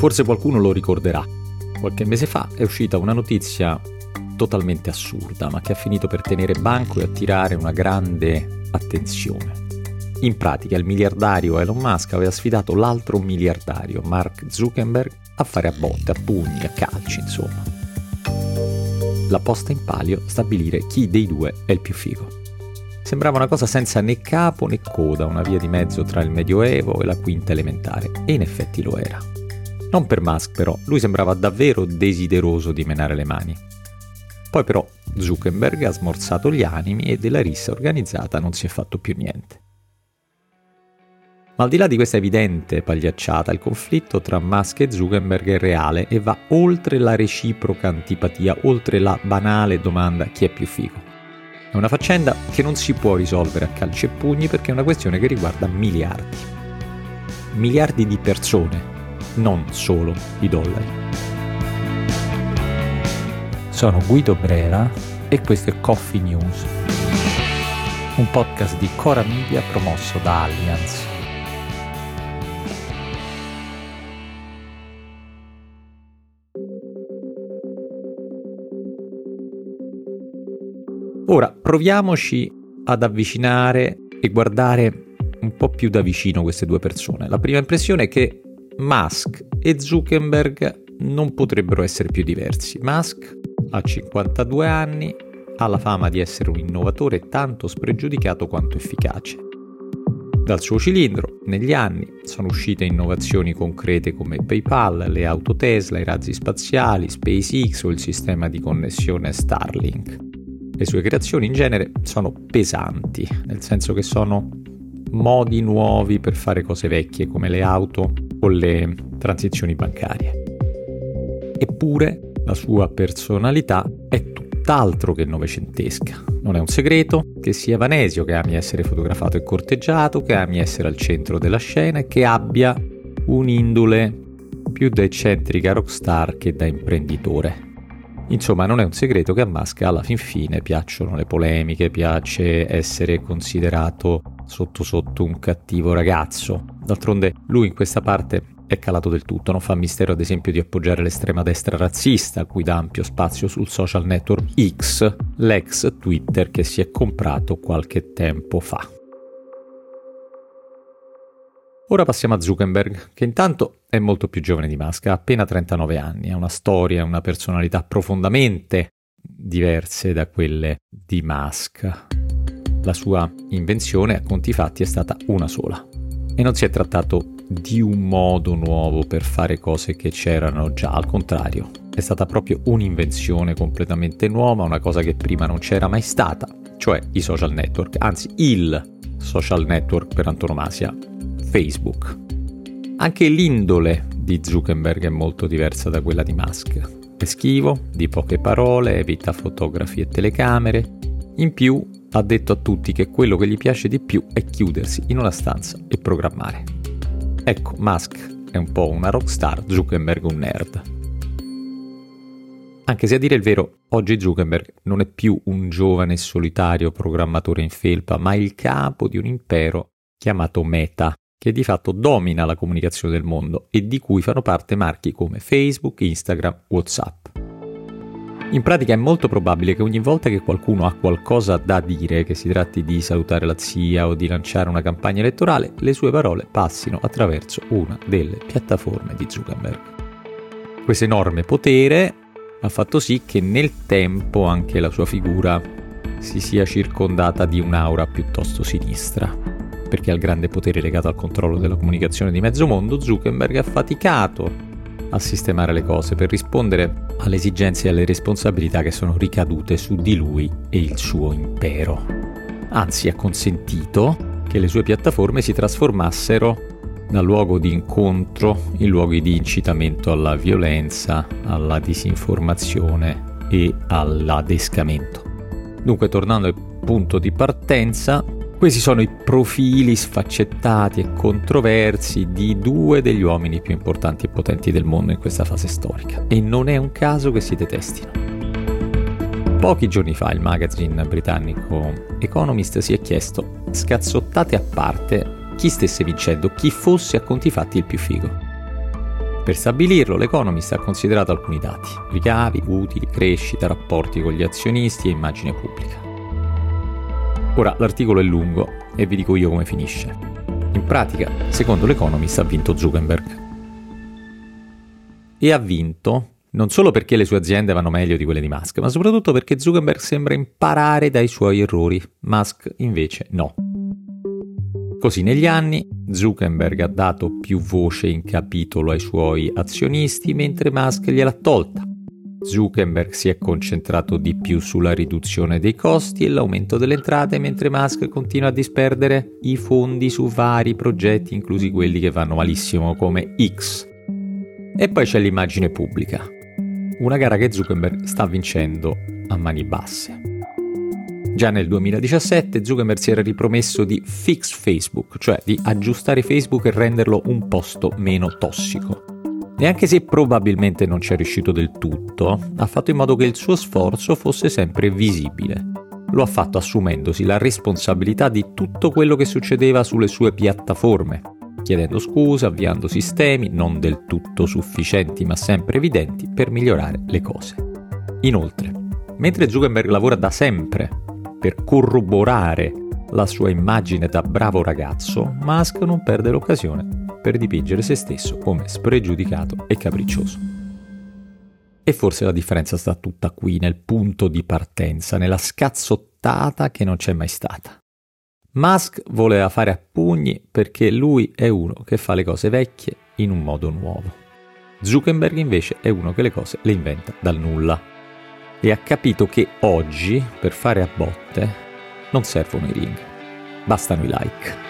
Forse qualcuno lo ricorderà. Qualche mese fa è uscita una notizia totalmente assurda, ma che ha finito per tenere banco e attirare una grande attenzione. In pratica il miliardario Elon Musk aveva sfidato l'altro miliardario, Mark Zuckerberg, a fare a botte, a pugni, a calci, insomma. La posta in palio stabilire chi dei due è il più figo. Sembrava una cosa senza né capo né coda, una via di mezzo tra il Medioevo e la quinta elementare, e in effetti lo era. Non per Musk però, lui sembrava davvero desideroso di menare le mani. Poi però Zuckerberg ha smorzato gli animi e della rissa organizzata non si è fatto più niente. Ma al di là di questa evidente pagliacciata, il conflitto tra Musk e Zuckerberg è reale e va oltre la reciproca antipatia, oltre la banale domanda chi è più figo. È una faccenda che non si può risolvere a calci e pugni perché è una questione che riguarda miliardi. Miliardi di persone, non solo di dollari. Sono Guido Brera e questo è Coffee News, un podcast di Cora Media promosso da Allianz. Ora proviamoci ad avvicinare e guardare un po' più da vicino queste due persone. La prima impressione è che Musk e Zuckerberg non potrebbero essere più diversi. Musk ha 52 anni, ha la fama di essere un innovatore tanto spregiudicato quanto efficace. Dal suo cilindro, negli anni, sono uscite innovazioni concrete come PayPal, le auto Tesla, i razzi spaziali, SpaceX o il sistema di connessione Starlink. Le sue creazioni in genere sono pesanti, nel senso che sono modi nuovi per fare cose vecchie come le auto o le transizioni bancarie. Eppure la sua personalità è tutt'altro che novecentesca. Non è un segreto che sia Vanesio, che ami essere fotografato e corteggiato, che ami essere al centro della scena e che abbia un'indole più da eccentrica rockstar che da imprenditore. Insomma, non è un segreto che a Musk alla fin fine piacciono le polemiche, piace essere considerato sotto sotto un cattivo ragazzo. D'altronde lui in questa parte è calato del tutto, non fa mistero ad esempio di appoggiare l'estrema destra razzista, a cui dà ampio spazio sul social network X, l'ex Twitter che si è comprato qualche tempo fa. Ora passiamo a Zuckerberg, che intanto è molto più giovane di Musk, ha appena 39 anni, ha una storia, una personalità profondamente diverse da quelle di Musk. La sua invenzione, a conti fatti, è stata una sola. E non si è trattato di un modo nuovo per fare cose che c'erano già, al contrario, è stata proprio un'invenzione completamente nuova, una cosa che prima non c'era mai stata, cioè i social network, anzi il social network per antonomasia, Facebook. Anche l'indole di Zuckerberg è molto diversa da quella di Musk. È schivo, di poche parole, evita fotografi e telecamere. In più ha detto a tutti che quello che gli piace di più è chiudersi in una stanza e programmare. Ecco, Musk è un po' una rockstar, Zuckerberg un nerd. Anche se a dire il vero, oggi Zuckerberg non è più un giovane solitario programmatore in felpa, ma il capo di un impero chiamato Meta, che di fatto domina la comunicazione del mondo e di cui fanno parte marchi come Facebook, Instagram, WhatsApp. In pratica è molto probabile che ogni volta che qualcuno ha qualcosa da dire, che si tratti di salutare la zia o di lanciare una campagna elettorale, le sue parole passino attraverso una delle piattaforme di Zuckerberg. Questo enorme potere ha fatto sì che nel tempo anche la sua figura si sia circondata di un'aura piuttosto sinistra perché al grande potere legato al controllo della comunicazione di mezzo mondo, Zuckerberg ha faticato a sistemare le cose per rispondere alle esigenze e alle responsabilità che sono ricadute su di lui e il suo impero. Anzi, ha consentito che le sue piattaforme si trasformassero da luogo di incontro in luoghi di incitamento alla violenza, alla disinformazione e all'adescamento. Dunque, tornando al punto di partenza, questi sono i profili sfaccettati e controversi di due degli uomini più importanti e potenti del mondo in questa fase storica e non è un caso che si detestino. Pochi giorni fa il magazine britannico Economist si è chiesto, scazzottate a parte, chi stesse vincendo, chi fosse a conti fatti il più figo. Per stabilirlo, l'Economist ha considerato alcuni dati, ricavi, utili, crescita, rapporti con gli azionisti e immagine pubblica. Ora, l'articolo è lungo e vi dico io come finisce. In pratica, secondo l'Economist ha vinto Zuckerberg. E ha vinto non solo perché le sue aziende vanno meglio di quelle di Musk, ma soprattutto perché Zuckerberg sembra imparare dai suoi errori, Musk invece no. Così negli anni Zuckerberg ha dato più voce in capitolo ai suoi azionisti mentre Musk gliel'ha tolta. Zuckerberg si è concentrato di più sulla riduzione dei costi e l'aumento delle entrate mentre Musk continua a disperdere i fondi su vari progetti, inclusi quelli che vanno malissimo come X. E poi c'è l'immagine pubblica, una gara che Zuckerberg sta vincendo a mani basse. Già nel 2017 Zuckerberg si era ripromesso di fix Facebook, cioè di aggiustare Facebook e renderlo un posto meno tossico. E anche se probabilmente non ci è riuscito del tutto, ha fatto in modo che il suo sforzo fosse sempre visibile. Lo ha fatto assumendosi la responsabilità di tutto quello che succedeva sulle sue piattaforme, chiedendo scusa, avviando sistemi non del tutto sufficienti ma sempre evidenti per migliorare le cose. Inoltre, mentre Zuckerberg lavora da sempre per corroborare la sua immagine da bravo ragazzo, Musk non perde l'occasione per dipingere se stesso come spregiudicato e capriccioso. E forse la differenza sta tutta qui, nel punto di partenza, nella scazzottata che non c'è mai stata. Musk voleva fare a pugni perché lui è uno che fa le cose vecchie in un modo nuovo. Zuckerberg invece è uno che le cose le inventa dal nulla e ha capito che oggi, per fare a botte, non servono i ring, bastano i like.